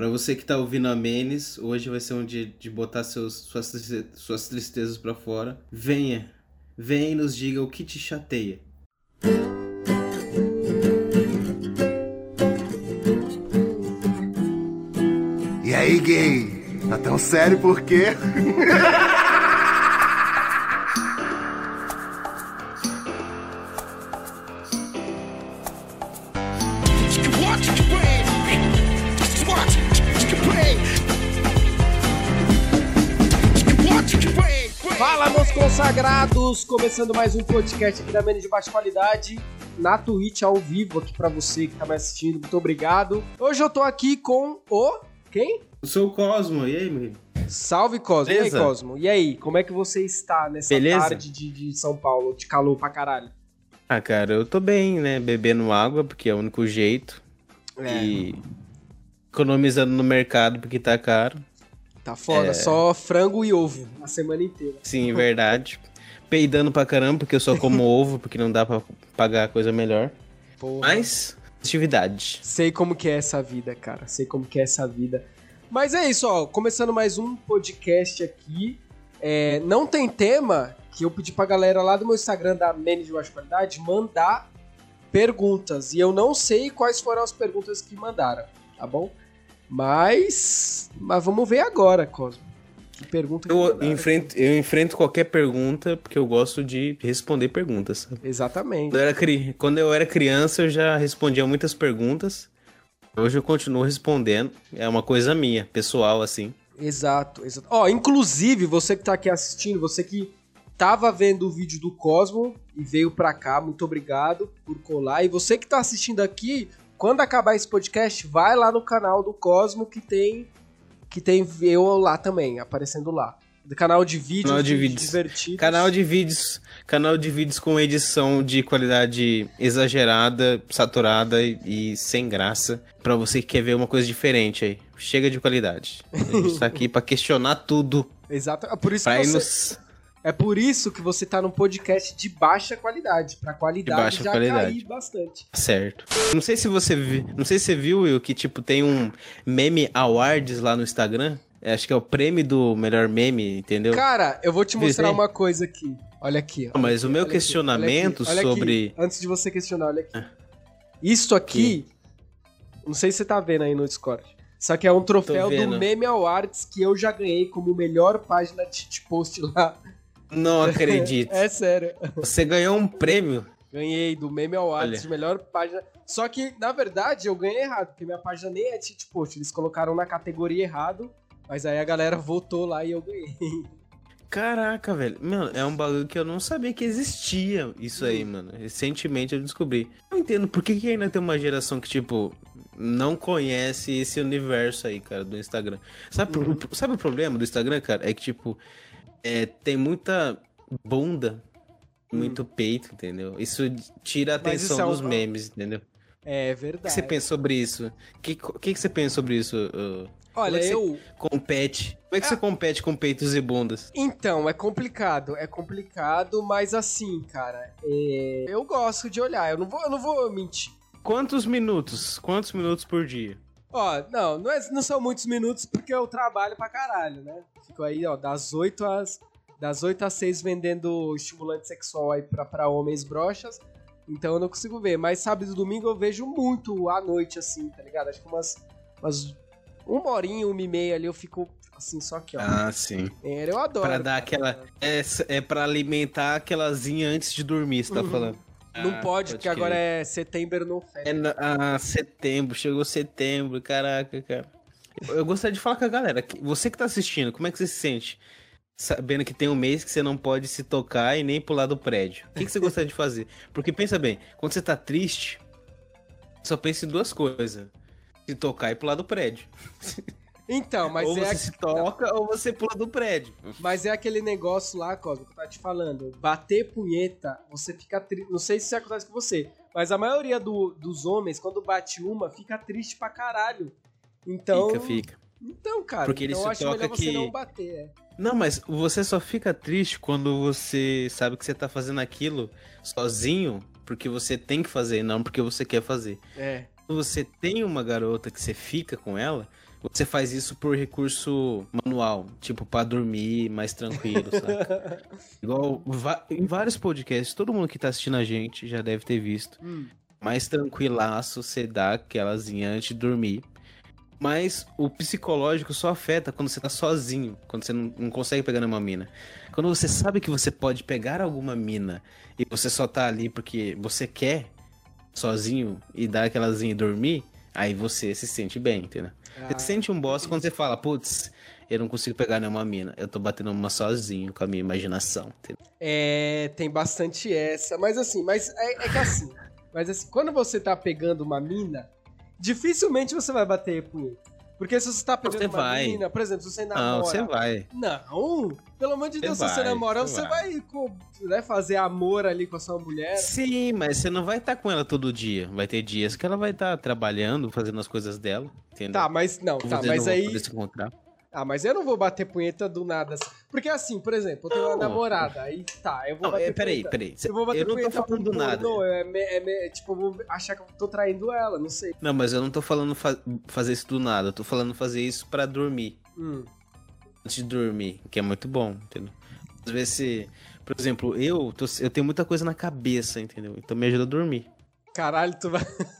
Pra você que tá ouvindo a Menes, hoje vai ser um dia de botar seus, suas, suas tristezas pra fora. Venha, venha e nos diga o que te chateia. E aí, gay? Tá tão sério por quê? consagrados! Começando mais um podcast aqui da Menos de Baixa Qualidade, na Twitch ao vivo aqui pra você que tá me assistindo. Muito obrigado. Hoje eu tô aqui com o. Quem? Eu sou o Cosmo, e aí, meu? Salve, Cosmo. Beleza? E aí, Cosmo? E aí, como é que você está nessa Beleza? tarde de, de São Paulo, de calor pra caralho? Ah, cara, eu tô bem, né? Bebendo água, porque é o único jeito. É. E economizando no mercado, porque tá caro. Tá foda, É. só frango e ovo a semana inteira. Sim, verdade. Peidando pra caramba, porque eu só como ovo, porque não dá pra pagar coisa melhor. Porra. Mas, atividade. Sei como que é essa vida, cara. Sei como que é essa vida. Mas é isso, ó. Começando mais um podcast aqui. É, não tem tema que eu pedi pra galera lá do meu Instagram da Menes de Baixa Qualidade mandar perguntas. E eu não sei quais foram as perguntas que mandaram, tá bom? Mas. Mas vamos ver agora, Cosmo. Que pergunta que Eu enfrento, eu enfrento qualquer pergunta, porque eu gosto de responder perguntas. sabe? Exatamente. Quando eu, era cri... Quando eu era criança, eu já respondia muitas perguntas. Hoje eu continuo respondendo. É uma coisa minha, pessoal, assim. Exato, exato. Ó, inclusive, você que tá aqui assistindo, você que tava vendo o vídeo do Cosmo e veio pra cá, muito obrigado por colar. E você que tá assistindo aqui, quando acabar esse podcast, vai lá no canal do Cosmo que tem que tem eu lá também, aparecendo lá. Canal de vídeos, Canal de vídeos divertidos. Canal de vídeos, canal de vídeos com edição de qualidade exagerada, saturada e, e sem graça, Pra você que quer ver uma coisa diferente aí. Chega de qualidade. A gente tá aqui pra questionar tudo, Exato. É por isso Pra que você, nos é por isso que você tá num podcast de baixa qualidade, pra qualidade De baixa já qualidade. cair bastante. certo. Não sei se você vi... não sei se você viu Will, que tipo tem um meme awards lá no Instagram. É, Acho que é o prêmio do melhor meme, entendeu? Cara, eu vou te mostrar uma coisa aqui. Olha aqui. Não, mas Olha o meu aqui, olha aqui, questionamento olha aqui, olha aqui. sobre- Antes de você questionar, olha aqui. Isso aqui. Não sei se você tá vendo aí no Discord. Isso aqui é um troféu do. Meme Awards que eu já ganhei como melhor página de post lá. Não acredito. É sério. Você ganhou um prêmio. Ganhei do Meme Awards Olha. de melhor página. Só que, na verdade, eu ganhei errado, porque minha página nem é cheat post. Eles colocaram na categoria errado. Mas aí a galera votou lá e eu ganhei. Caraca, velho. Mano, é um bagulho que eu não sabia que existia isso aí, mano. Recentemente eu descobri. Eu entendo por que, que ainda tem uma geração que, tipo, não conhece esse universo aí, cara, do Instagram. Sabe, Uhum. o- sabe o problema do Instagram, cara? É que, tipo, é, tem muita bunda, muito peito, entendeu? Isso tira a Hum. Atenção é dos memes, entendeu? É O que verdade. você pensa sobre isso? O que, que, que você pensa sobre isso? uh, Olha, é eu. compete. Como é que você compete com peitos e bundas? Então, é complicado, é complicado, mas assim, cara, é, eu gosto de olhar, eu não vou, eu não vou mentir. Quantos minutos? Quantos minutos por dia? Ó, não, não, é- não são muitos minutos porque eu trabalho pra caralho, né? Fico aí, ó, das 8 às das 8 às 6 vendendo estimulante sexual aí pra, pra homens broxas. Então eu não consigo ver, mas sábado e domingo eu vejo muito à noite assim, tá ligado? Acho que umas umas uma horinha, uma e meia ali eu fico assim só aqui, ó. Ah, sim. É, eu adoro. Pra dar aquela. É, é pra alimentar aquelazinha antes de dormir, você tá Uhum. falando. Não Ah, pode, porque agora é setembro no fest. É ah, setembro, chegou setembro, caraca, cara. Eu, eu gostaria de falar com a galera. Você que tá assistindo, como é que você se sente? Sabendo que tem um mês que você não pode se tocar e nem pular do prédio. O que, que você gostaria de fazer? Porque pensa bem, quando você tá triste, só pensa em duas coisas: se tocar e pular do prédio. Então, mas ou é, você a- se toca ou você pula do prédio. mas é aquele negócio lá, Cosmo, que eu tava te falando. Bater punheta, você fica triste. Não sei se isso acontece com você, mas a maioria do- dos homens, quando bate uma, fica triste pra caralho. Então. Fica, fica. Então, cara, Porque ele então se eu acho toca melhor você que- não bater. É. Não, mas você só fica triste quando você sabe que você tá fazendo aquilo sozinho, porque você tem que fazer, não porque você quer fazer. É. Quando você tem uma garota que você fica com ela, você faz isso por recurso manual, tipo pra dormir mais tranquilo, sabe? Igual em vários podcasts, todo mundo que tá assistindo a gente já deve ter visto. Hum. Mais tranquilaço você dá aquelazinha antes de dormir. Mas o psicológico só afeta quando você tá sozinho, quando você não, não consegue pegar nenhuma mina. Quando você sabe que você pode pegar alguma mina e você só tá ali porque você quer sozinho e dar aquelazinha e dormir, aí você se sente bem, entendeu? Ah, Você sente um boss quando você fala, putz, eu não consigo pegar nenhuma mina, eu tô batendo uma sozinho com a minha imaginação? É, tem bastante essa. Mas assim, mas é, é que assim. Mas assim, quando você tá pegando uma mina, dificilmente você vai bater punheta. Porque se você tá pegando Você uma vai. mina, por exemplo, se você namora. Não, você vai. Não, pelo amor de Você Deus, se você namora, você você vai, né, fazer amor ali com a sua mulher. Sim, mas você não vai estar com ela todo dia. Vai ter dias que ela vai estar trabalhando, fazendo as coisas dela, entendeu? Tá, mas não, tá, mas aí. se encontrar. Ah, mas eu não vou bater punheta do nada. assim. Porque assim, por exemplo, eu tenho uma Não. namorada, aí tá, eu vou Não, bater é, peraí, punheta. peraí. Eu vou bater Eu não tô punheta falando do nada. pornô, é, é tipo, eu vou achar que eu tô traindo ela, não sei. Não, mas eu não tô falando fa- fazer isso do nada. Eu tô falando fazer isso pra dormir. Hum. Antes de dormir, que é muito bom, entendeu? Às vezes, se, por exemplo, eu, tô- eu tenho muita coisa na cabeça, entendeu? Então me ajuda a dormir. Caralho, tu vai.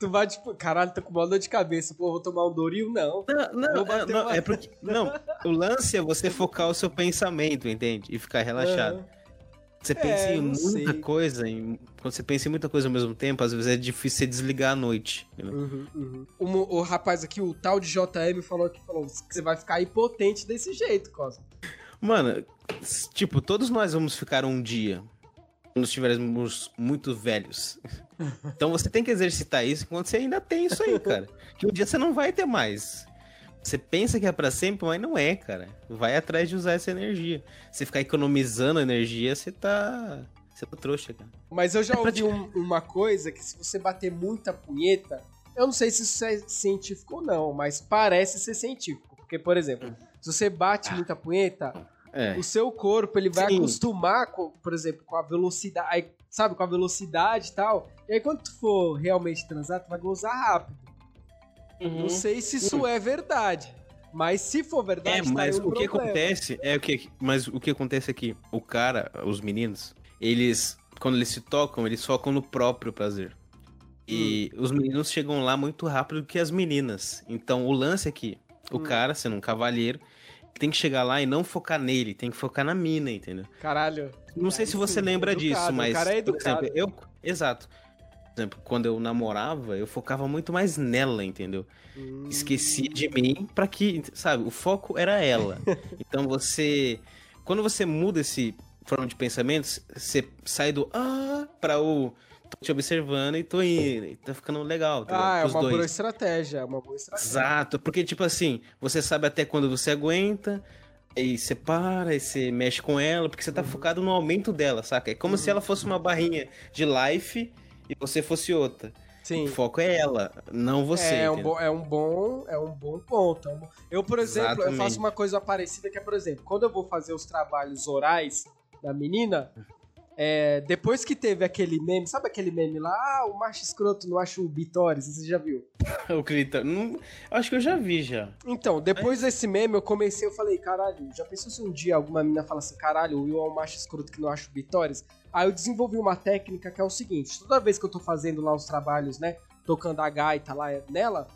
tu vai, tipo, caralho, tô com uma dor de cabeça. Pô, vou tomar um Doril? Não. Não, não, Vou é, não, uma- é porque. Não, o lance é você focar o seu pensamento, entende? E ficar relaxado. Você pensa É, em não muita sei. coisa, em- quando você pensa em muita coisa ao mesmo tempo, às vezes é difícil você desligar à noite. Uhum, uhum. O, o rapaz aqui, o tal de JM, falou que falou que você vai ficar impotente desse jeito, Cosmo. Mano, tipo, todos nós vamos ficar um dia quando estivermos muito velhos. Então você tem que exercitar isso enquanto você ainda tem isso aí, cara. Que um dia você não vai ter mais. Você pensa que é pra sempre, mas não é, cara. Vai atrás de usar essa energia. Você ficar economizando energia, você tá. Você tá trouxa, cara. Mas eu já É ouvi um- uma coisa que se você bater muita punheta, eu não sei se isso é científico ou não, mas parece ser científico. Porque, por exemplo, se você bate muita punheta, É. o seu corpo ele vai Sim. acostumar, com, por exemplo, com a velocidade, sabe, com a velocidade e tal. E aí quando tu for realmente transar, tu vai gozar rápido. Uhum. Não sei se isso é verdade. Mas se for verdade, É, tá mas aí um o que acontece é o que, mas o que acontece aqui, o cara, os meninos, eles quando eles se tocam, eles focam no próprio prazer. E Hum. os meninos chegam lá muito rápido que as meninas. Então o lance aqui, o Hum. cara, sendo um cavalheiro, tem que chegar lá e não focar nele, tem que focar na mina, entendeu? Caralho. Não sei se você lembra educado, disso, o mas cara é por educado. exemplo, eu, exato. Por exemplo, quando eu namorava, eu focava muito mais nela, entendeu? Hum. esquecia de mim pra que, sabe, o foco era ela. Então você, quando você muda esse forma de pensamentos, você sai do ah para o tô te observando e tô indo, e tá ficando legal, entendeu? Ah, é uma dois. boa estratégia, é uma boa estratégia. Exato, porque tipo assim, você sabe até quando você aguenta, aí você para, aí você mexe com ela, porque você tá Uhum. focado no aumento dela, saca? É como se ela fosse uma barrinha de life e você fosse outra. Sim. O foco é ela, não você. é, um bom, é um bom, é um bom ponto. é um bom- Eu, por exemplo, eu Exatamente. faço uma coisa parecida que é, por exemplo, quando eu vou fazer os trabalhos orais da menina, é, depois que teve aquele meme, sabe aquele meme lá, ah, o macho escroto não acha o Bitoris, você já viu? O Clitor. Não, acho que eu já vi já. Então, depois desse meme, eu comecei, eu falei, caralho, já pensou se um dia alguma menina fala assim, caralho, o Will é um macho escroto que não acha o Bitoris? Aí eu desenvolvi uma técnica que é o seguinte, toda vez que eu tô fazendo lá os trabalhos, né, tocando a gaita lá nela,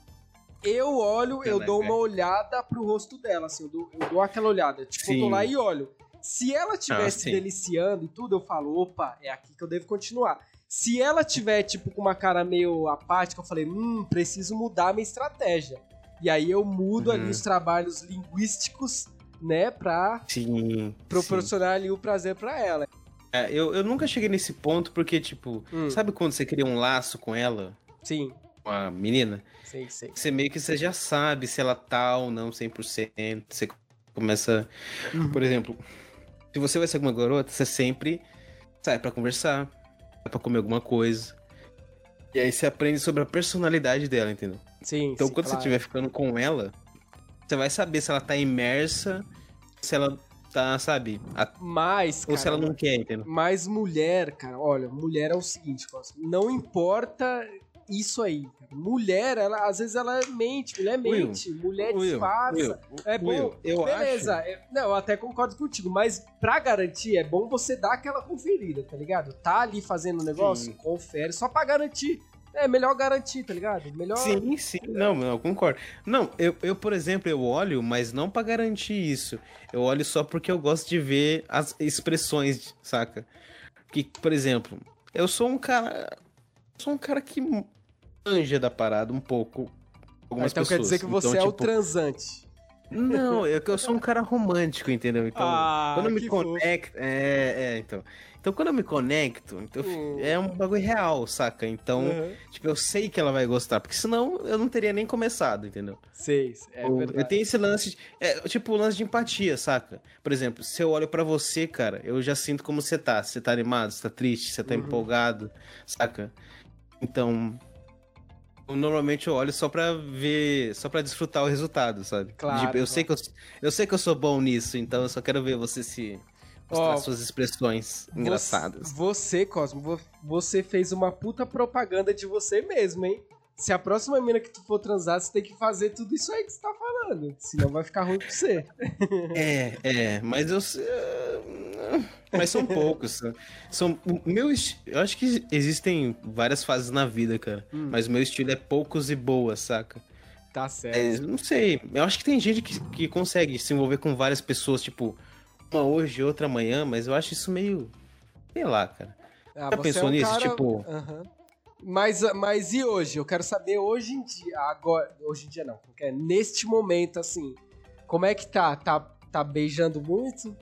eu olho, eu dou uma olhada pro rosto dela, assim, eu dou, eu dou aquela olhada, tipo, eu tô Sim. lá e olho. Se ela estiver Ah, se sim. deliciando e tudo, eu falo, opa, é aqui que eu devo continuar. Se ela tiver, tipo, com uma cara meio apática, eu falei, hum, preciso mudar a minha estratégia. E aí eu mudo ali Uhum. os trabalhos linguísticos, né, pra Sim. proporcionar ali o prazer pra ela. É, eu, eu nunca cheguei nesse ponto porque, tipo, Hum. sabe quando você cria um laço com ela, Sim, com a menina? sei, sei. Você meio que você já sabe se ela tá ou não 100%. Você começa. Uhum. Por exemplo, se você vai ser alguma garota, você sempre sai pra conversar, sai pra comer alguma coisa. E aí você aprende sobre a personalidade dela, entendeu? Sim, Então sim, quando claro. você estiver ficando com ela, você vai saber se ela tá imersa, se ela tá, sabe, a- Mas, ou se ela não quer, entendeu? Mas mulher, cara, olha, mulher é o seguinte, não importa isso aí. Mulher, ela, às vezes ela mente, mulher Will, mente, mulher Will, disfarça. Will, é bom, Will, eu beleza. acho- é- não, eu até concordo contigo, mas pra garantir é bom você dar aquela conferida, tá ligado? Tá ali fazendo o negócio, Sim. confere, só pra garantir. É melhor garantir, tá ligado? Melhor. Sim, sim, não, não, eu concordo. Não, eu, eu, por exemplo, eu olho, mas não pra garantir isso. Eu olho só porque eu gosto de ver as expressões, saca? Que, por exemplo, eu sou um cara. Sou um cara que manja da parada um pouco. Algumas então quer pessoas. dizer que você Então, é o tipo, transante. Não, que eu sou um cara romântico, entendeu? Então, Ah, quando eu me fofo. conecto. É, é, então. Então, quando eu me conecto, então, Hum. é um bagulho real, saca? Então, Uhum. tipo, eu sei que ela vai gostar, porque senão eu não teria nem começado, entendeu? Sei, é Ou- verdade. eu tenho esse lance, de, é, tipo, o lance de empatia, saca? Por exemplo, se eu olho pra você, cara, eu já sinto como você tá. Você tá animado, você tá triste, você Uhum. tá empolgado, saca? Então, eu, normalmente eu olho só pra ver, só pra desfrutar o resultado, sabe? Claro, Tipo, eu sei que eu, eu sei que eu sou bom nisso, então eu só quero ver você se mostrar Ó, suas expressões engraçadas. Você, Cosmo, vo- você fez uma puta propaganda de você mesmo, hein? Se a próxima mina que tu for transar, você tem que fazer tudo isso aí que você tá falando. Senão vai ficar ruim pra você. É, é, mas eu. Mas são poucos. São, o meu esti- Eu acho que existem várias fases na vida, cara. Hum. Mas o meu estilo é poucos e boas, saca? Tá certo. É, não sei. Eu acho que tem gente que, que consegue se envolver com várias pessoas, tipo, uma hoje, outra amanhã, mas eu acho isso meio. Sei lá, cara. Ah, já você pensou nisso? cara- Tipo- Aham. Mas, mas e hoje? Eu quero saber hoje em dia, agora, hoje em dia não, porque é neste momento, assim, como é que tá? Tá, tá beijando muito?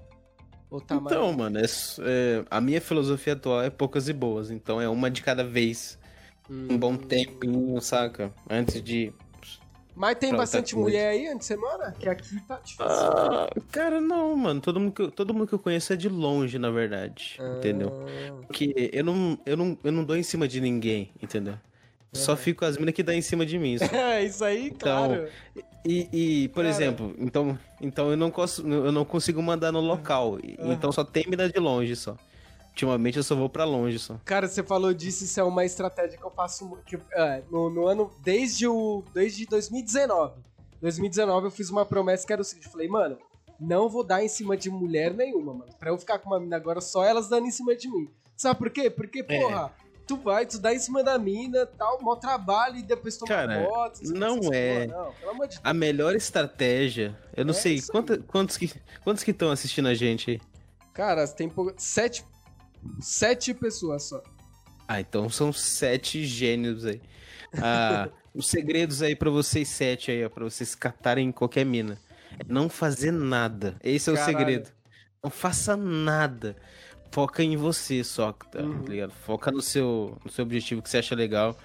Tá. Então, mano, é é, a minha filosofia atual é poucas e boas. Então é uma de cada vez. Um bom tempinho, saca? Antes de. Mas tem bastante mulher aí onde você mora? Que aqui tá difícil. Ah, cara, não, mano. Todo mundo, que, eu- todo mundo que eu conheço é de longe, na verdade. Entendeu? Ah, Porque eu não, eu, não, eu não dou em cima de ninguém, entendeu? Só fico com as minas que dão em cima de mim. só. É, isso aí, claro. E, e, por Cara. exemplo, então, então eu, não cons- eu não consigo mandar no local. Aham. Então só tem mina de longe só. Ultimamente eu só vou pra longe só. Cara, você falou disso, isso é uma estratégia que eu faço que, é, no, no ano, desde o desde 2019. 2019 eu fiz uma promessa que era o seguinte, eu falei, mano, não vou dar em cima de mulher nenhuma, mano. Pra eu ficar com uma mina agora, só elas dando em cima de mim. Sabe por quê? Porque, É. tu vai, tu dá em cima da mina, tal, mó trabalho e depois toma Cara, não é. Não, amor de. A melhor estratégia, eu não É sei, quanta- quantos que quantos que estão assistindo a gente aí? Cara, tem pouca- sete, sete pessoas só. Ah, então são sete gênios aí. Ah, os segredos aí pra vocês sete aí, ó, pra vocês catarem qualquer mina. É não fazer nada. Esse é o Caralho. segredo. Não faça nada. Foca em você só, tá Uhum. ligado? Foca no seu, no seu objetivo que você acha legal.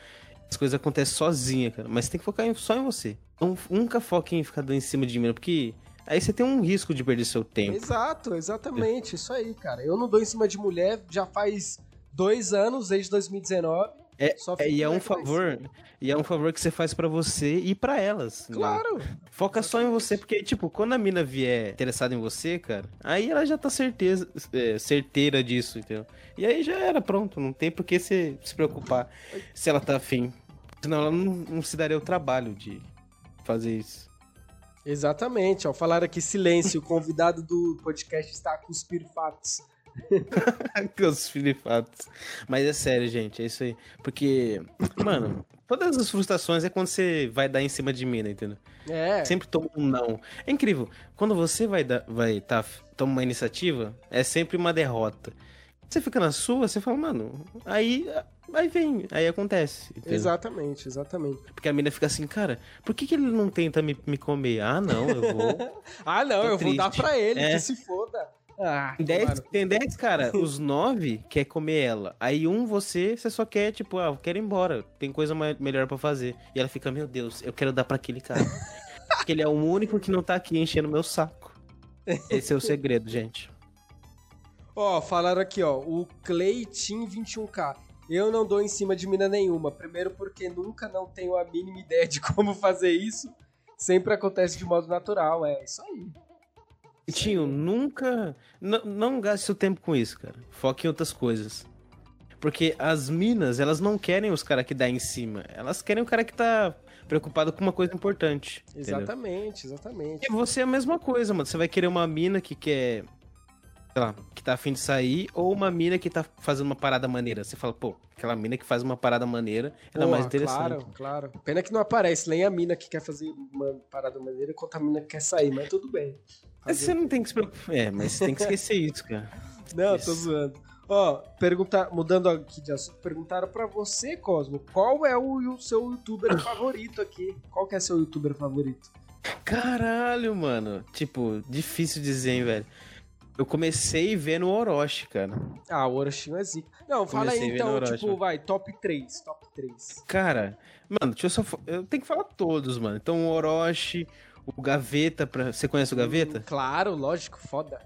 As coisas acontecem sozinha, cara. Mas tem que focar em- só em você. Não, nunca foque em ficar dando em cima de mina, porque aí você tem um risco de perder seu tempo. Exato, exatamente, isso aí, cara. Eu não dou em cima de mulher já faz dois anos, desde 2019. É, Só é, e é um favor, e é um favor que você faz pra você e pra elas. né? Claro. Foca só em você, porque, tipo, quando a mina vier interessada em você, cara, aí ela já tá certeza, é, certeira disso, entendeu? E aí já era, pronto, não tem por que você se preocupar se ela tá afim. Senão ela não, não se daria o trabalho de fazer isso. Exatamente, ó. Falaram aqui silêncio, o convidado do podcast está a cuspir fatos. que os filifatos. Mas é sério, gente, é isso aí. Porque, mano, todas as frustrações é quando você vai dar em cima de mina, entendeu? É, Sempre toma um não. É incrível. Quando você vai dar, vai tá, toma uma iniciativa, é sempre uma derrota. Você fica na sua, você fala, mano, aí, aí vem, aí acontece. entendeu? exatamente, exatamente. Porque a mina fica assim, cara, por que, que ele não tenta me, me comer? Ah, não, eu vou. Ah, não, Tô eu vou dar triste. pra ele, É. que se foda. Ah, Tem 10, mano. tem 10, cara, os 9 quer comer ela. Aí um você, você só quer, tipo, ah, eu quero ir embora. Tem coisa ma- melhor pra fazer. E ela fica, meu Deus, eu quero dar pra aquele cara. Porque ele é o único que não tá aqui enchendo meu saco. Esse é o segredo, gente. Ó, falaram aqui, ó, o Cleitin 21K. Eu não dou em cima de mina nenhuma. Primeiro porque nunca não tenho a mínima ideia de como fazer isso. Sempre acontece de modo natural, é isso aí. Tio, nunca. Não, gaste seu tempo com isso, cara. Foque em outras coisas. Porque as minas, elas não querem os caras que dá em cima. Elas querem o cara que tá preocupado com uma coisa importante. entendeu? Exatamente, exatamente. E você é a mesma coisa, mano. Você vai querer uma mina que quer. Sei lá, que tá afim de sair, ou uma mina que tá fazendo uma parada maneira. Você fala, pô, aquela mina que faz uma parada maneira, ela é mais interessante. Claro, claro. Pena que não aparece nem a mina que quer fazer uma parada maneira quanto a mina que quer sair, mas tudo bem. Mas você não tem que se preocupar. É, mas você tem que esquecer isso, cara. Não, Isso. tô zoando. Ó, perguntar, mudando aqui de assunto, perguntaram pra você, Cosmo, qual é o, o seu youtuber favorito aqui? Qual que é seu youtuber favorito? Caralho, mano. Tipo, difícil dizer, hein, velho. Eu comecei vendo o Orochi, cara. Ah, o Orochinho é zica. Não, fala aí Comecei vendo então, Orochi, tipo, mano. vai, top 3, top 3. Cara, mano, deixa eu só. Eu tenho que falar todos, mano. Então, o Orochi, o Gaveta. Pra... Você conhece o Gaveta? Claro, lógico, foda.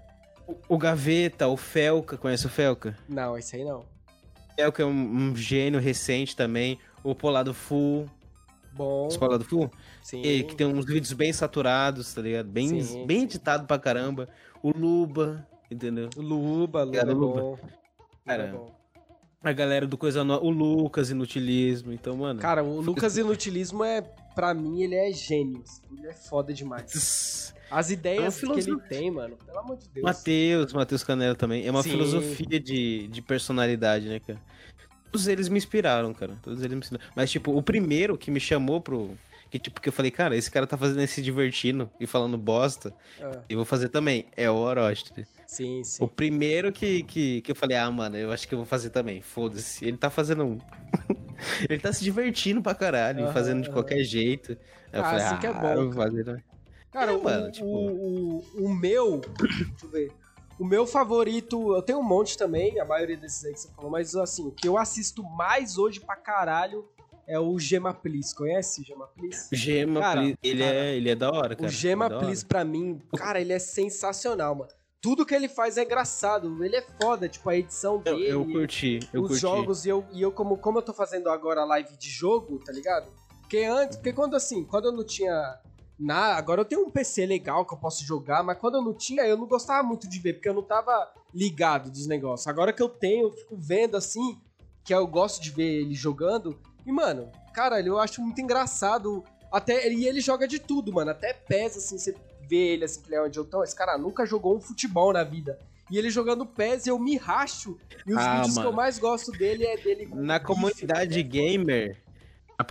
O Gaveta, o Felca. Conhece o Felca? Não, esse aí não. O Felca é um, um gênio recente também. O Polado Full. Bom, Os Polado Full? sim. E, que tem uns vídeos bem saturados, tá ligado? Bem, Sim, bem editado pra caramba. O Luba, entendeu? Luba, Luba é Luba. bom. Luba Cara, é bom. A galera do Coisa Nova. O Lucas, Inutilismo. Então, mano. Cara, o Lucas Inutilismo é, pra mim, ele é gênio. assim, Ele é foda demais. As ideias É que ele tem, mano, pelo amor de Deus. Matheus, Matheus Canela também. É uma Sim. filosofia de, de personalidade, né, cara? Todos eles me inspiraram, cara. Todos eles me inspiraram. Mas, tipo, o primeiro que me chamou pro. Que, tipo, que eu falei, cara, esse cara tá fazendo esse divertindo e falando bosta. Ah, Eu vou fazer também. É o Orochi. sim, sim. O primeiro que, que, que eu falei, ah, mano, eu acho que eu vou fazer também. Foda-se. Ele tá fazendo um. ele tá se divertindo pra caralho, Aham, fazendo de qualquer jeito. Aí eu Ah, falei, assim que é ah, bom, eu vou fazer também. Cara, É, o, mano, tipo- o, o, o meu. Deixa eu ver. O meu favorito, eu tenho um monte também, a maioria desses aí que você falou, mas assim, o que eu assisto mais hoje pra caralho é o Gema Please. Conhece o Gema Please? Gema, Cara, please, ele, cara, é, ele é da hora, cara. O Gema Ele é pra mim, cara, ele é sensacional, mano. Tudo que ele faz é engraçado, ele é foda, tipo, a edição Eu, dele. eu curti, eu os curti. jogos e eu, e eu como, como eu tô fazendo agora live de jogo, tá ligado? Porque antes, porque quando assim, quando eu não tinha na, agora eu tenho um PC legal que eu posso jogar, mas quando eu não tinha, eu não gostava muito de ver, porque eu não tava ligado dos negócios. Agora que eu tenho, eu fico vendo assim, que eu gosto de ver ele jogando. E mano, cara, eu acho muito engraçado. Até e ele joga de tudo, mano, até pesa assim, você vê ele assim, que ele é onde eu tô, esse cara nunca jogou um futebol na vida. E ele jogando PES, eu me racho. E os Ah, vídeos que mano. eu mais gosto dele é dele com Na comunidade né? gamer,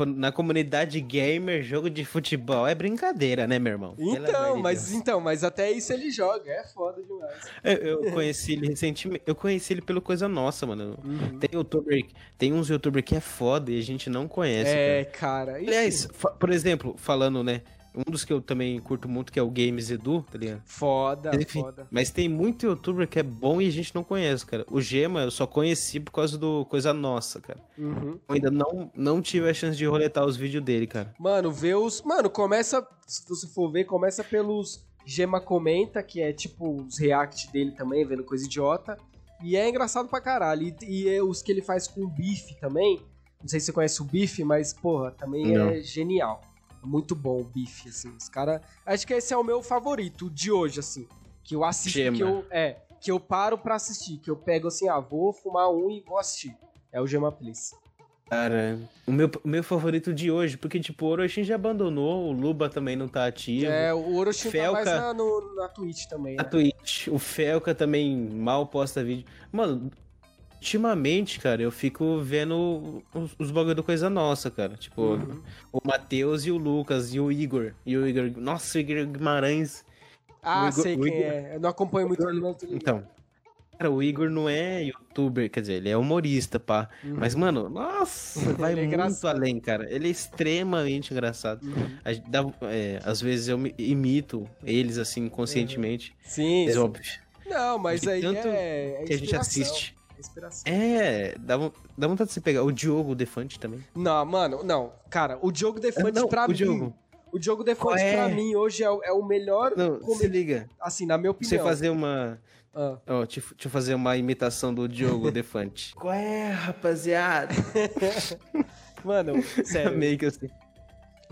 na- comunidade gamer, jogo de futebol é brincadeira, né, meu irmão? Então, mas Deus. então, mas até isso ele joga, é foda demais. Eu, eu conheci ele recentemente. Eu conheci ele pelo Coisa Nossa, mano. Uhum. Tem youtuber, tem uns youtuber que é foda e a gente não conhece. É, cara. cara. Aliás, por exemplo, falando, né? Um dos que eu também curto muito, que é o Games Edu, tá ligado? foda, Enfim, foda. Mas tem muito youtuber que é bom e a gente não conhece, cara. O Gema eu só conheci por causa do Coisa Nossa, cara. Uhum. Eu ainda não, não tive a chance de roletar os vídeos dele, cara. Mano, vê os. Mano, começa. Se você for ver, começa pelos Gema Comenta, que é tipo os react dele também, vendo coisa idiota. E é engraçado pra caralho. E, e é os que ele faz com o Bife também. Não sei se você conhece o Bife, mas, porra, também Não. é genial. Muito bom o Bife, assim. Os caras. Acho que esse é o meu favorito, de hoje, assim. Que eu assisto, Gema. que eu. É, que eu paro pra assistir. Que eu pego assim, ah, vou fumar um e vou assistir. É o Gema Please. Cara, o meu, o meu favorito de hoje, porque, tipo, o Orochin já abandonou, o Luba também não tá ativo. É, o Orochin tá Felca- mais na, no, na Twitch também. A Né? Twitch, o Felca também mal posta vídeo. Mano, ultimamente, cara, eu fico vendo os, os bagulho do Coisa Nossa, cara. Tipo, Uhum. o Matheus e o Lucas e o Igor. E o Igor. Nossa, o Igor Guimarães. Ah, Igor- sei quem Igor- é. Eu não acompanho muito ele, não. Então. Cara, o Igor não é youtuber, quer dizer, ele é humorista, pá. Uhum. Mas, mano, nossa, vai é muito engraçado. além, cara. Ele é extremamente engraçado. Uhum. A dá- é, às vezes eu imito eles, assim, conscientemente. Sim, Mas, sim. óbvio, Não, mas aí tanto é, é que a gente assiste. É inspiração. É, dá, dá vontade de você pegar. O Diogo Defante também. Não, mano, não. Cara, o Diogo Defante Não, pra o mim. Diogo. O Diogo Defante é? pra mim hoje é, o- é o melhor. Não, come- se liga. Assim, na minha Pra você opinião. fazer uma. Ah. Ó, deixa, eu- deixa eu fazer uma imitação do Diogo Defante. Qual é, rapaziada? Mano, sério. Meio que assim.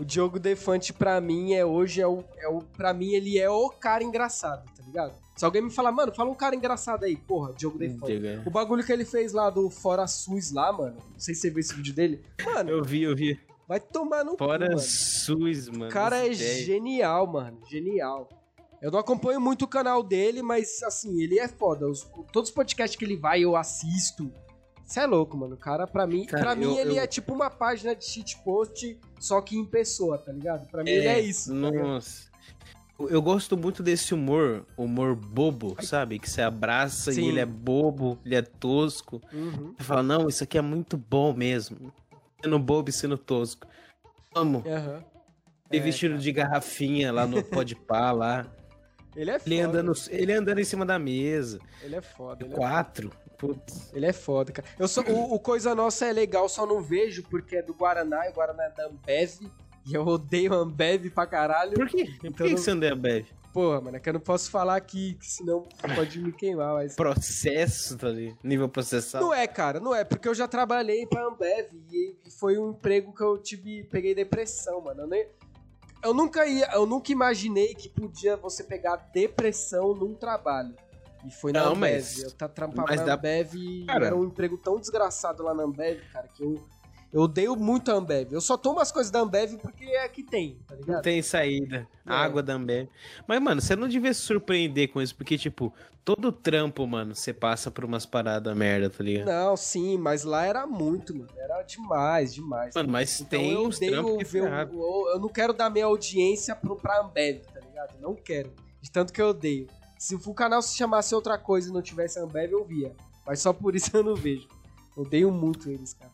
O Diogo Defante, pra mim, é hoje, é o, é o. Pra mim, ele é o cara engraçado, tá ligado? Se alguém me falar, mano, fala um cara engraçado aí, porra, Diogo Defante. Diga. é. O bagulho que ele fez lá do Fora SUS lá, mano. Não sei se você viu esse vídeo dele. Mano, Eu vi, eu vi. vai tomar no cu, Fora mano. SUS, mano. O cara é ideia. genial, mano. Genial. Eu não acompanho muito o canal dele, mas assim, ele é foda. Os- todos os podcasts que ele vai, eu assisto. Você é louco, mano. O cara, pra mim, Cara, pra mim eu- ele eu- é tipo uma página de shitpost, só que em pessoa, tá ligado? Pra mim ele é isso. tá? Nossa. Eu gosto muito desse humor, humor bobo, sabe? Que você abraça Sim. e ele é bobo, ele é tosco. Uhum. Você fala, não, isso aqui é muito bom mesmo. Sendo bobo e sendo tosco. Amo. Aham. Ele É, vestido de garrafinha lá no Podpah lá. Ele é foda. Ele andando, ele andando em cima da mesa. Ele é foda. Ele é, Quatro. Putz. ele é foda, cara. Eu só, o, o Coisa Nossa é legal, só não vejo porque é do Guaraná e o Guaraná é da Ambev. E eu odeio Ambev pra caralho. Por quê? Por Então que, não- você anda bebe? Porra, mano, é que eu não posso falar aqui, que senão pode me queimar, mas. Processo, tá ali? Nível processal. Não é, cara, não é, porque eu já trabalhei pra Ambev e, e foi um emprego que eu tive, peguei depressão, mano. Eu, nem- eu nunca ia, eu nunca imaginei que podia você pegar depressão num trabalho. E foi na Não, Ambev. mas- eu tá trampava mas na dá- Ambev e Cara. era um emprego tão desgraçado lá na Ambev, cara, que eu eu odeio muito a Ambev. Eu só tomo as coisas da Ambev porque é que tem, tá Não ligado? tem saída. É. Água da Ambev. Mas, mano, você não devia se surpreender com isso, porque, tipo, todo trampo, mano, você passa por umas paradas merda, tá ligado? Não, sim, mas lá era muito, mano. Era demais, demais. Mano, mas Então tem eu uns trampos ver. o- eu não quero dar minha audiência pro, pra Ambev, tá ligado? Não quero. De tanto que eu odeio. Se o canal se chamasse outra coisa e não tivesse Ambev, eu via. Mas só por isso eu não vejo. Odeio muito eles, cara.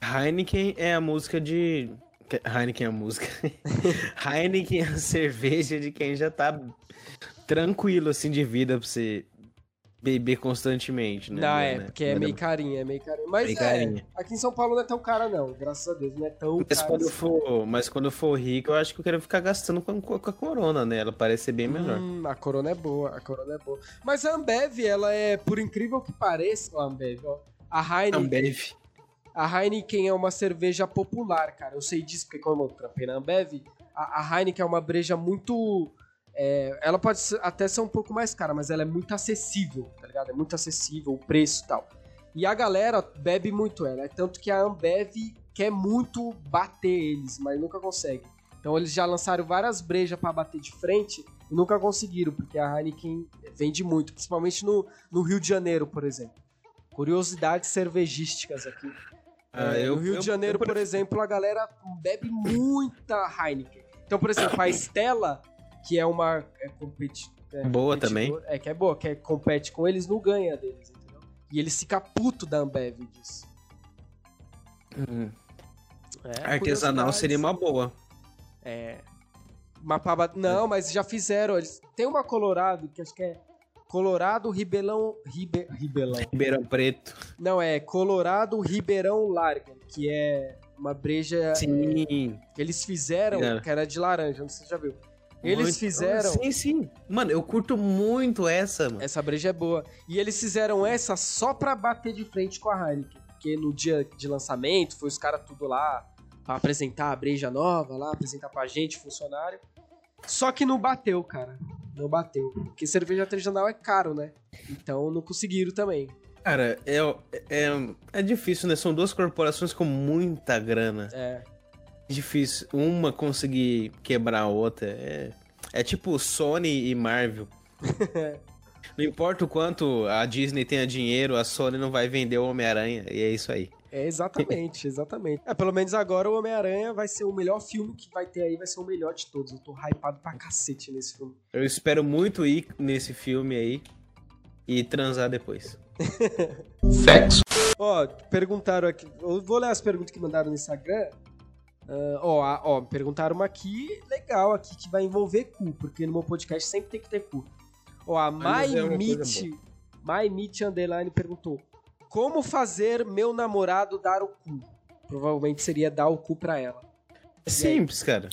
Heineken é a música de. Heineken é a música. Heineken é a cerveja de quem já tá tranquilo, assim, de vida pra você beber constantemente, né? não, Não, é, né? porque é meio carinha, é meio carinha. Mas Meio é, carinha. aqui em São Paulo não é tão cara, não. Graças a Deus, não é tão Mas cara. quando, assim. for, mas quando eu for rico, eu acho que eu quero ficar gastando com, com a Corona, né? Ela parece ser bem melhor. Hum, a Corona é boa, a Corona é boa. Mas a Ambev, ela é, por incrível que pareça, a Ambev, ó. A Heineken, Ambev. A Heineken é uma cerveja popular, cara. Eu sei disso porque como eu trampei na Ambev, a, a Heineken é uma breja muito... é, ela pode até ser um pouco mais cara, mas ela é muito acessível, tá ligado? É muito acessível o preço e tal. E a galera bebe muito ela. É tanto que a Ambev quer muito bater eles, mas nunca consegue. Então eles já lançaram várias brejas pra bater de frente e nunca conseguiram, porque a Heineken vende muito, principalmente no, no Rio de Janeiro, por exemplo. Curiosidades cervejísticas aqui. Ah, É, eu- no Rio eu- de Janeiro, eu por exemplo, a galera bebe muita Heineken. Então, por exemplo, a Stella, que é uma é, competi é, Boa competidora- É, que é boa, que é, compete com eles, não ganha deles, entendeu? E eles ficam puto da Ambev disso. Hum. É, Artesanal seria uma boa. É. Uma paba... Não, mas já fizeram. Eles... Tem uma Colorado, que acho que é Colorado Ribelão... Ribe... Ribelão. Ribeirão Preto. Não, é Colorado Ribeirão Larga, que é uma breja Sim. que eles fizeram, Fizeram. que era de laranja, não sei se você já viu. Eles Muito- fizeram. Sim, sim. Mano, eu curto muito essa, mano. Essa breja é boa. E eles fizeram essa só pra bater de frente com a Heineken. Porque no dia de lançamento, foi os caras tudo lá pra apresentar a breja nova lá, apresentar pra gente, funcionário. Só que não bateu, cara. Não bateu. Porque cerveja artesanal é caro, né? Então não conseguiram também. Cara, é, é, é difícil, né? São duas corporações com muita grana. É. Difícil uma conseguir quebrar a outra. É, é tipo Sony e Marvel. não importa o quanto a Disney tenha dinheiro, a Sony não vai vender o Homem-Aranha. E é isso aí. É, exatamente, exatamente. É, pelo menos agora o Homem-Aranha vai ser o melhor filme que vai ter aí, vai ser o melhor de todos. Eu tô hypado pra cacete nesse filme. Eu espero muito ir nesse filme aí e transar depois. Ó, perguntaram aqui. Eu vou ler as perguntas que mandaram no Instagram. Ah, ó, ó, perguntaram uma aqui legal aqui que vai envolver cu, porque no meu podcast sempre tem que ter cu. Ó, a é MyMeet, MyMeet Underline perguntou: Como fazer meu namorado dar o cu? Provavelmente seria dar o cu pra ela. É simples, cara.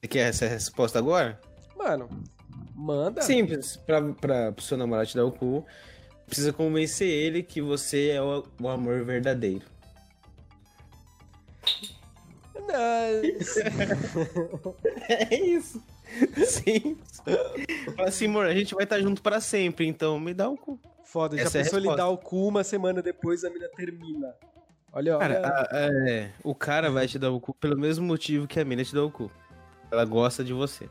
Você quer essa resposta agora? Mano, manda. Simples. Pra, pra, pro seu namorado te dar o cu, precisa convencer ele que você é o, o amor verdadeiro. É isso. Sim. Fala assim, amor, a gente vai estar junto pra sempre, então me dá o cu. Foda, já Essa é a pensou ele resposta. dar o cu uma semana depois a mina termina. Olha, olha. Cara, a- é, o cara vai te dar o cu pelo mesmo motivo que a mina te dá o cu. Ela gosta de você.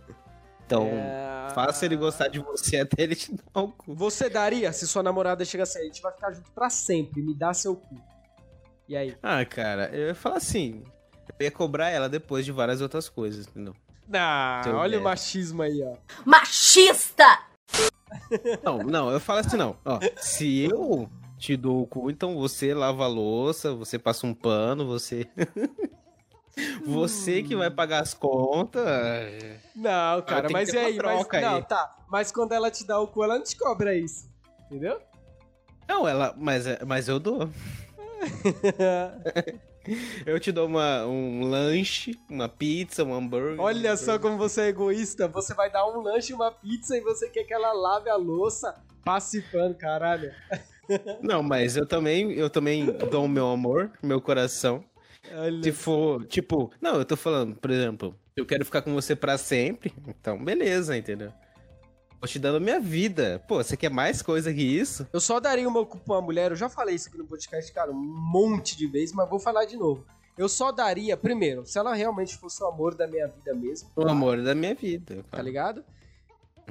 Então, É. faça ele gostar de você até ele te dar o cu. Você daria se sua namorada chega assim, a gente vai ficar junto pra sempre, me dá seu cu. E aí? Ah, cara, eu ia falar assim. Eu ia cobrar ela depois de várias outras coisas, entendeu? Ah, Seu olha o velho. machismo aí, ó. Machista! Não, não, eu falo assim, não. Ó, se eu te dou o cu, então você lava a louça, você passa um pano, você. você que vai pagar as contas. Não, cara, mas e uma aí? Mas, aí. não, tá. Mas quando ela te dá o cu, ela não te cobra isso. Entendeu? Não, ela. Mas, é- mas eu dou. Eu te dou uma, um lanche, uma pizza, um hambúrguer. Olha só como você é egoísta. Você vai dar um lanche e uma pizza e você quer que ela lave a louça participando, caralho. Não, mas eu também, eu também dou o meu amor, meu coração. Olha. Se for, tipo, não, eu tô falando, por exemplo, eu quero ficar com você pra sempre, então beleza, entendeu? Tô te dando minha vida. Pô, você quer mais coisa que isso? Eu só daria o meu cu pra uma mulher, eu já falei isso aqui no podcast, cara, um monte de vezes, mas vou falar de novo. Eu só daria, primeiro, se ela realmente fosse o amor da minha vida mesmo, O amor da minha vida. tá ligado?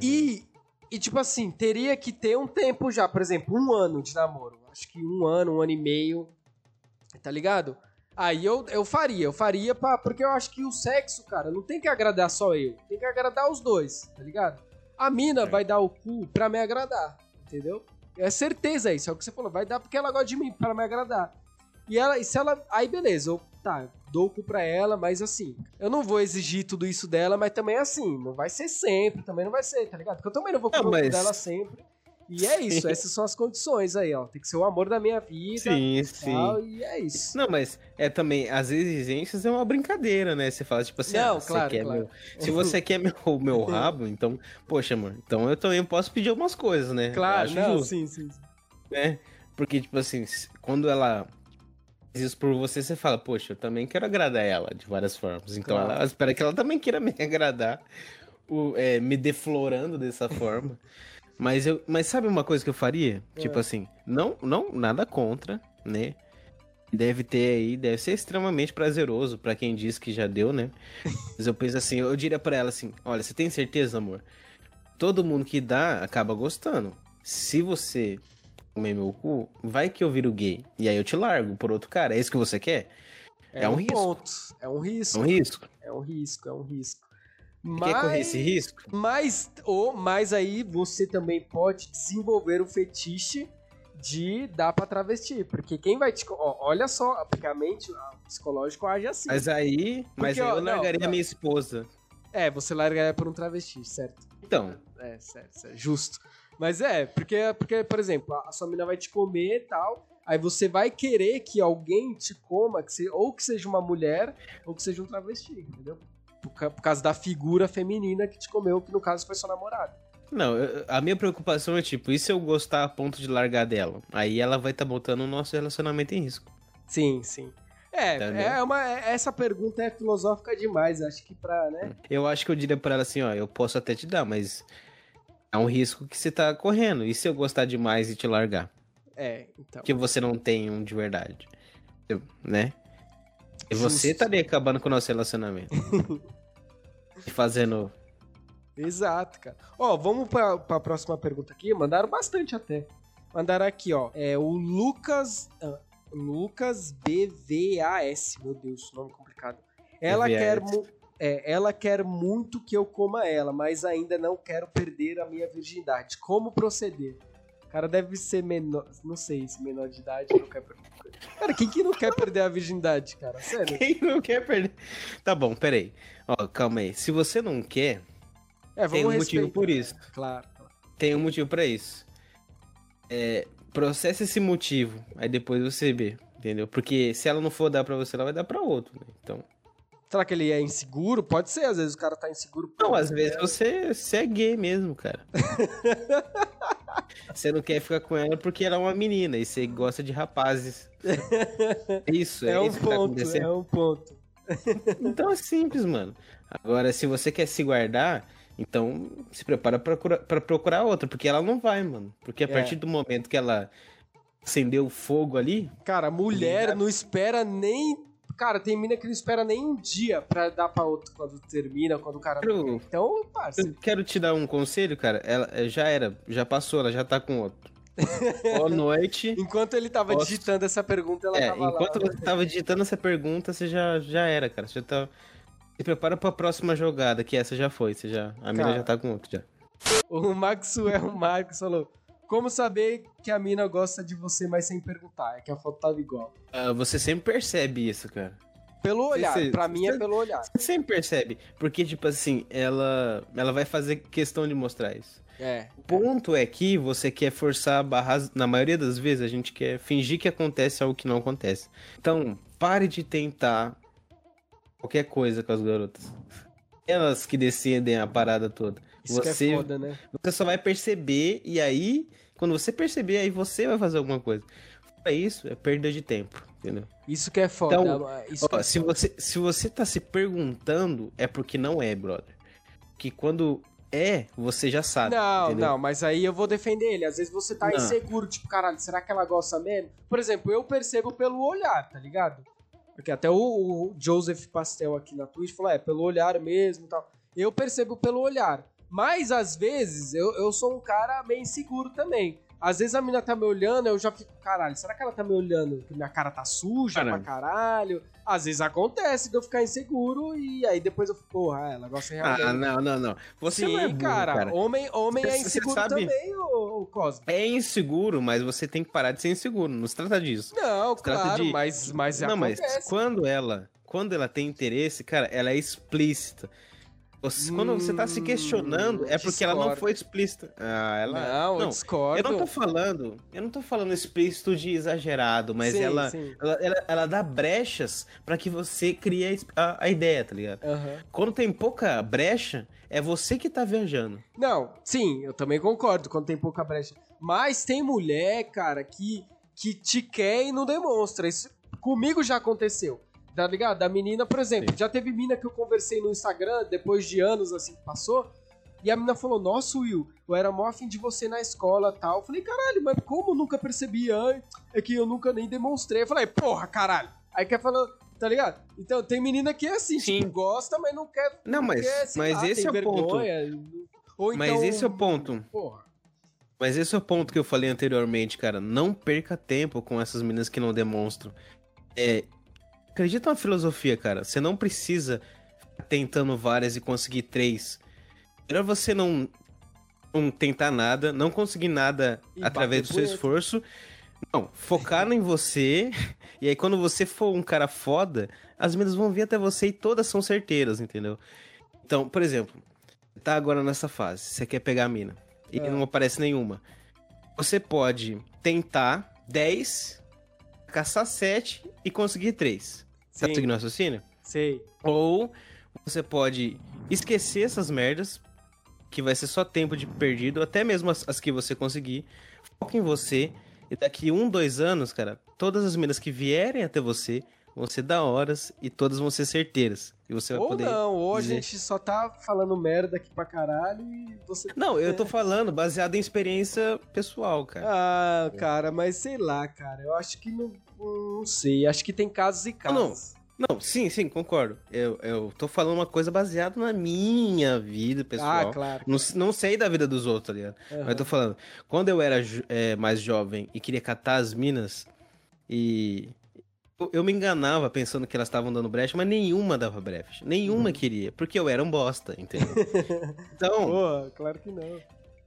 E, e, tipo assim, teria que ter um tempo já, por exemplo, um ano de namoro. Acho que um ano, um ano e meio, tá ligado? Aí eu, eu faria, eu faria pra, porque eu acho que o sexo, cara, não tem que agradar só eu, tem que agradar os dois, tá ligado? A mina vai dar o cu pra me agradar, entendeu? É certeza isso, é o que você falou, vai dar porque ela gosta de mim, pra me agradar. E ela, e se ela. Aí beleza, eu tá, dou o cu pra ela, mas assim, eu não vou exigir tudo isso dela, mas também assim, não vai ser sempre, também não vai ser, tá ligado? Porque eu também não vou comer mas- dela sempre. E é isso, essas são as condições aí, ó. Tem que ser o amor da minha vida. Sim, tal, sim. e é isso. Não, mas é também, as exigências é uma brincadeira, né? Você fala, tipo assim, Não, ah, você claro, quer claro. meu- se você quer meu, o meu rabo, então, poxa, amor, então eu também posso pedir algumas coisas, né? Claro, não, justo, sim, sim, sim. né? Porque, tipo assim, quando ela isso por você, você fala, poxa, eu também quero agradar ela de várias formas. Então Claro. ela espera que ela também queira me agradar, o, é, me deflorando dessa forma. Mas eu, mas sabe uma coisa que eu faria? Tipo É. assim, não, não, nada contra, né? Deve ter aí, deve ser extremamente prazeroso pra quem diz que já deu, né? Mas eu penso assim, eu diria pra ela assim: olha, você tem certeza, amor? Todo mundo que dá acaba gostando. Se você comer meu cu, vai que eu viro gay. E aí eu te largo por outro cara. É isso que você quer? É um risco. ponto. É um É risco. um risco. É um risco, é um risco. Quer correr esse risco? Mas, ou, mas aí você também pode desenvolver o fetiche de dar pra travesti. Porque quem vai te. ó, olha só, porque a mente, a- o psicológico age assim. Mas aí, mas Porque, aí ó, eu largaria não. minha esposa. É, você largaria por um travesti, certo? Então, É, certo, certo, justo. Mas é, porque, porque por exemplo, a, a sua mina vai te comer e tal. Aí você vai querer que alguém te coma, que se, ou que seja uma mulher, ou que seja um travesti, entendeu? Por, por causa da figura feminina que te comeu, que no caso foi sua namorada. não, a minha preocupação é tipo, e se eu gostar a ponto de largar dela? Aí ela vai estar botando o nosso relacionamento em risco. Sim, sim. É, é uma, é- essa pergunta é filosófica demais, acho que pra, né? Eu acho que eu diria pra ela assim, ó, eu posso até te dar, mas é um risco que você tá correndo. E se eu gostar demais e te largar? É, então. Que você não tem um de verdade. Né? E você estaria acabando com o nosso relacionamento. e fazendo. Exato, cara. Ó, vamos pra, pra próxima pergunta aqui. Mandaram bastante até. Mandaram aqui, ó. É o Lucas. ah, Lucas BVAS. Meu Deus, nome complicado. Ela BVAS. quer, é, ela quer muito que eu coma ela, mas ainda não quero perder a minha virgindade. Como proceder? Cara deve ser menor. Não sei se menor de idade não quer perder. Cara, quem que não quer perder a virgindade, cara? Sério? Quem não quer perder? Tá bom, peraí. Ó, calma aí. Se você não quer, É, vamos tem um motivo por isso. Claro. claro. Tem um motivo pra isso. É, processa esse motivo, aí depois você vê, entendeu? Porque se ela não for dar pra você, ela vai dar pra outro, né? Então, Será que ele é inseguro? Pode ser, às vezes o cara tá inseguro. não, às vezes você, você é gay mesmo, cara. você não quer ficar com ela porque ela é uma menina e você gosta de rapazes. Isso, é, É um isso que tá ponto, é um ponto. Então é simples, mano. Agora, se você quer se guardar, então se prepara pra procurar, pra procurar outra, porque ela não vai, mano. Porque a É. partir do momento que ela acendeu o fogo ali, Cara, mulher não espera nem. Cara, tem mina que não espera nem um dia pra dar pra outro quando termina, quando o cara. quer. Então, parça. eu quero te dar um conselho, cara. Ela eh, já era, já passou, ela já tá com outro. Boa noite. Enquanto ele tava Posso- digitando essa pergunta, ela É, tava enquanto lá. você tava digitando essa pergunta, você já, já era, cara. Você já tá. Se prepara pra próxima jogada, que essa já foi. Você já, a mina já tá com outro já. O Maxwell Marcos falou: Como saber que a mina gosta de você, mas sem perguntar? É que a foto tava igual. Ah, você sempre percebe isso, cara. Pelo olhar, Você- pra mim é você- pelo olhar. Você sempre percebe. Porque, tipo assim, ela, ela vai fazer questão de mostrar isso. É. O ponto é que você quer forçar barras. Na maioria das vezes, a gente quer fingir que acontece algo que não acontece. Então, pare de tentar qualquer coisa com as garotas. Elas que decidem a parada toda. Isso que você, é foda, né? você só vai perceber, e aí, quando você perceber, aí você vai fazer alguma coisa. Fora isso, é perda de tempo, entendeu? Isso que é foda. Então, que Ó, é se, foda. você, se você tá se perguntando, é porque não é, brother. Que quando é, você já sabe. Não, entendeu? não, mas aí eu vou defender ele. Às vezes você tá Não. inseguro, tipo, caralho, será que ela gosta mesmo? Por exemplo, eu percebo pelo olhar, tá ligado? Porque até o, o Joseph Pastel aqui na Twitch falou, é, pelo olhar mesmo e tal. Eu percebo pelo olhar. Mas às vezes eu, eu sou um cara meio inseguro também. Às vezes a mina tá me olhando, eu já fico, caralho, será que ela tá me olhando que minha cara tá suja Caralho. pra caralho? Às vezes acontece de eu ficar inseguro e aí depois eu fico, porra, ela gosta realmente. Ah, não, não, não. Você Sim, não é burro, cara, cara. Homem, homem é Você inseguro sabe- também, ô, ô Cosmo. É inseguro, mas você tem que parar de ser inseguro. Não se trata disso. Não, Se trata claro, de- mas, mas não, acontece. mas quando ela, quando ela tem interesse, cara, ela é explícita. Você- quando você tá se questionando, é porque ela não discordo. foi explícita. Ah, ela. Não, eu discordo. Eu não tô falando, eu não tô falando explícito de exagerado, mas Sim, ela, sim. ela, ela, ela dá brechas pra que você crie a a, ideia, tá ligado? Aham. Quando tem pouca brecha, é você que tá viajando. Não, sim, eu também concordo quando tem pouca brecha. Mas tem mulher, cara, que, que te quer e não demonstra. Isso comigo já aconteceu. Tá ligado? Da menina, por exemplo, já teve mina que eu conversei no Instagram depois de anos assim que passou. E a menina falou: Nossa, Will, eu era mó afim de você na escola tal. Eu falei: Caralho, mas como eu nunca percebi? Ai, é que eu nunca nem demonstrei. Eu falei: Porra, caralho. Aí quer falar, tá ligado? Então tem menina que é assim, Sim. tipo, gosta, mas não quer. Não, mas- quer, mas esse é o ponto. Ou Mas então, esse é o ponto. Porra. Mas esse é o ponto que eu falei anteriormente, cara. Não perca tempo com essas meninas que não demonstram. É, acredita na filosofia, cara. Você não precisa ficar tentando várias e conseguir três. Melhor você não, não tentar nada, não conseguir nada E através do seu esforço. Não, focar em você. E aí, quando você for um cara foda, as meninas vão vir até você e todas são certeiras, entendeu? Então, por exemplo, tá agora nessa fase, você quer pegar a mina e É. não aparece nenhuma. Você pode tentar 10, caçar 7 e conseguir 3. Tá Sim. seguindo o raciocínio? Sei. Ou você pode esquecer essas merdas, que vai ser só tempo de perdido, até mesmo as, as que você conseguir. Foca em você. E daqui um, dois anos, cara, todas as minas que vierem até você vão ser da horas e todas vão ser certeiras. E você vai Ou poder. não, ou dizer- a gente só tá falando merda aqui pra caralho e você. Não, eu tô falando baseado em experiência pessoal, cara. Ah, cara, mas sei lá, cara. Eu acho que não. Não sei. Acho que tem casos e casos. Não, sim, sim, concordo. Eu, eu tô falando uma coisa baseada na minha vida pessoal. Ah, claro. Não, não sei da vida dos outros, tá ligado? Aham. Mas eu tô falando, quando eu era é, mais jovem e queria catar as minas, e eu, me enganava pensando que elas estavam dando brecha, mas nenhuma dava brecha. Uhum. Nenhuma queria, porque eu era um bosta, entendeu? Então, Pô, claro que não.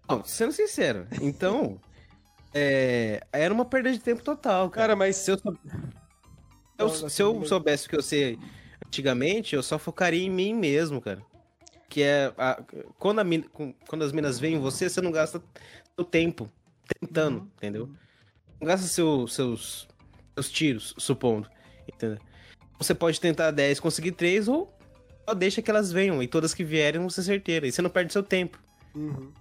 não, sendo sincero, então, é, era uma perda de tempo total, cara. Cara, mas. Se eu, sou- eu- se eu soubesse o que eu sei antigamente, eu só focaria em mim mesmo, cara. Que é. a- quando, a com- quando as minas veem em você, você não gasta seu tempo tentando, Uhum. entendeu? Não gasta seu- seus, seus tiros, supondo. Entendeu? Você pode tentar 10, conseguir 3, ou só deixa que elas venham. E todas que vierem vão ser certeiras. E você não perde seu tempo. Uhum.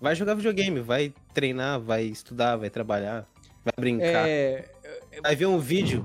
Vai jogar videogame, vai treinar, vai estudar, vai trabalhar, vai brincar. É. Vai ver um vídeo.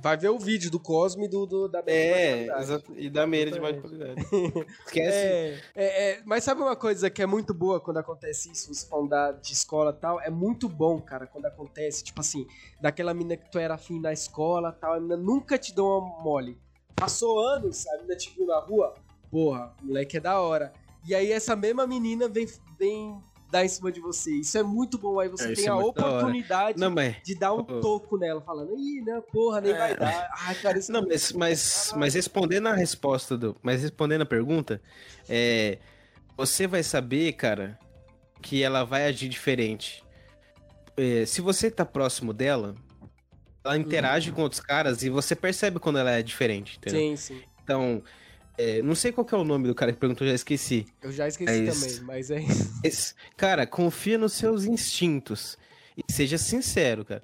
Vai ver o vídeo do Cosme e do, do da Meire de É, baixa qualidade. exato, e da meira de baixa qualidade. Esquece. É, é, é, mas sabe uma coisa que é muito boa quando acontece isso, você falando da, de escola e tal? É muito bom, cara, quando acontece, tipo assim, daquela mina que tu era afim na escola e tal, a mina nunca te deu uma mole. Passou anos, a mina te viu na rua, porra, moleque é da hora. E aí essa mesma menina vem, vem dar em cima de você. Isso é muito bom, aí você É, tem é a hora. oportunidade Não, mas. de dar um Oh. toco nela, falando, ih, não, porra, nem vai dar. Ai, cara, isso Não, mas, mas, mas respondendo a resposta do. Mas respondendo a pergunta, é. Você vai saber, cara, que ela vai agir diferente. É, se você tá próximo dela, ela interage com outros caras e você percebe quando ela é diferente, entendeu? Sim, sim. Então, é, não sei qual que é o nome do cara que perguntou, já esqueci. Eu já esqueci É isso. também, mas é Esse- cara, confia nos seus instintos. E seja sincero, cara.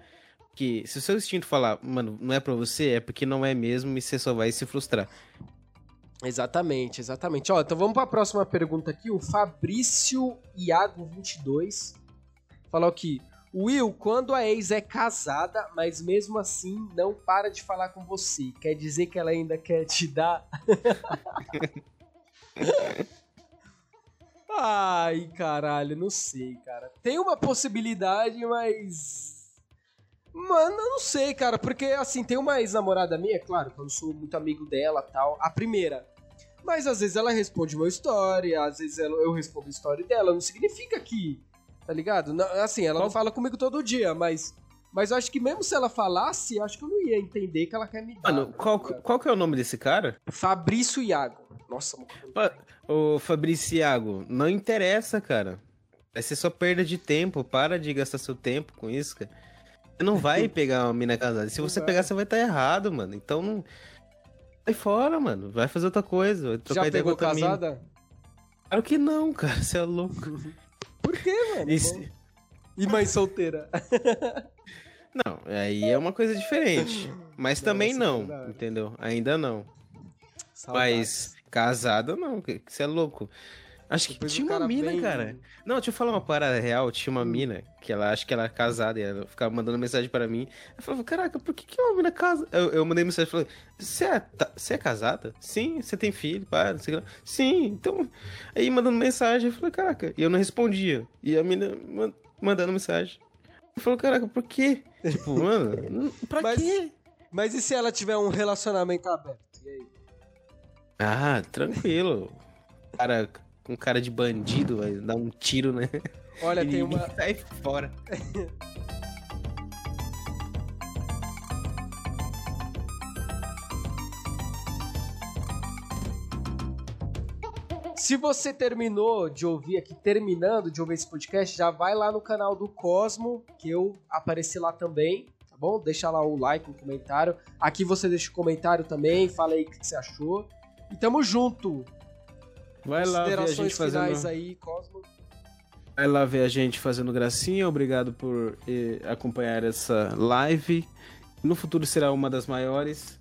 Que se o seu instinto falar, mano, não é pra você, é porque não é mesmo e você só vai se frustrar. Exatamente, exatamente. Ó, então vamos para a próxima pergunta aqui. O Fabrício Iago22 falou aqui: Will, quando a ex é casada, mas mesmo assim não para de falar com você, quer dizer que ela ainda quer te dar? Ai, caralho, não sei, cara. Tem uma possibilidade, mas. Mano, eu não sei, cara, porque assim, tem uma ex-namorada minha, claro, que eu não sou muito amigo dela tal, a primeira. Mas às vezes ela responde meu story, às vezes ela- eu respondo a story dela, não significa que. Tá ligado? Não- assim, ela não fala comigo todo dia, mas. Mas eu acho que mesmo se ela falasse, eu acho que eu não ia entender que ela quer me dar. Mano, qual, tá qual que é o nome desse cara? Fabrício Iago. Nossa, mano. Ô, Fabriciago, não interessa, cara. Vai ser só perda de tempo. Para de gastar seu tempo com isso, cara. Você não vai pegar uma mina casada. Se você pegar, você vai estar errado, mano. Então não. Sai fora, mano. Vai fazer outra coisa. vai trocar Já ideia com pegou outra mina. casada? Claro que não, cara. Você é louco. Por quê, mano? Isso- E mãe solteira? Não, aí é uma coisa diferente. Mas também Nossa, não, verdade. entendeu? Ainda não. Saudades. Mas casado não, que você é louco. Acho que Depois o tinha uma mina, vem- cara. Não, deixa eu falar uma parada real. Tinha uma Hum. mina que ela acha que ela é casada e ela ficava mandando mensagem pra mim. Eu falava, caraca, por que, que uma mina casa? Eu, eu mandei mensagem e falei, você é, você é casada? Sim, você tem filho, pá, não sei o que lá. Sim, então. Aí mandando mensagem, eu falei, caraca, e eu não respondia. E a mina man- mandando mensagem. Eu falei, caraca, por quê? Tipo, mano, pra Mas- quê? Mas e se ela tiver um relacionamento aberto? E aí? Ah, tranquilo. Cara, com cara de bandido, vai dar um tiro, né? Olha, e tem uma. sai fora. Se você terminou de ouvir aqui, terminando de ouvir esse podcast, já vai lá no canal do Cosmo, que eu apareci lá também, tá bom? Deixa lá o like, o comentário. Aqui você deixa o comentário também, fala aí o que você achou. E tamo junto. Vai lá ver a gente fazendo. aí, Cosmo. Vai lá ver a gente fazendo gracinha. Obrigado por eh, acompanhar essa live. No futuro será uma das maiores.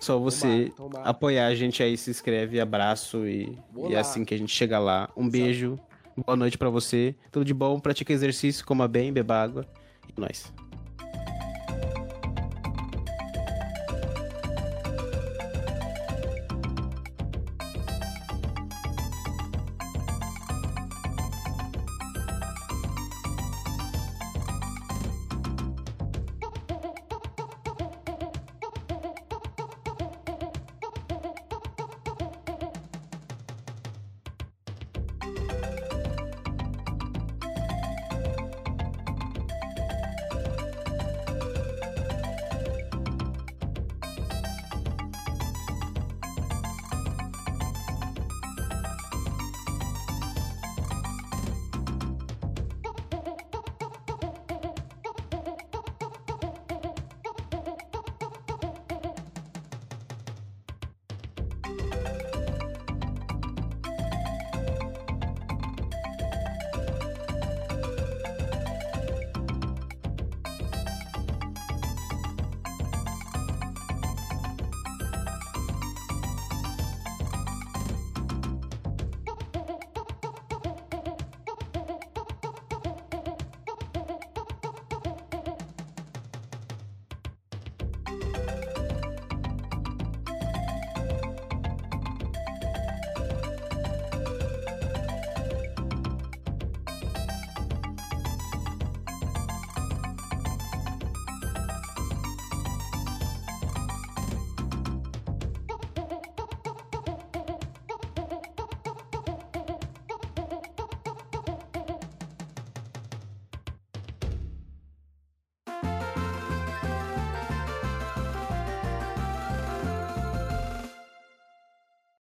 Só você Tomara, tomara. apoiar a gente aí, se inscreve, abraço e, e lá. assim que a gente chegar lá. Um beijo, boa noite pra você. Tudo de bom, pratica exercício, coma bem, beba água. E nós.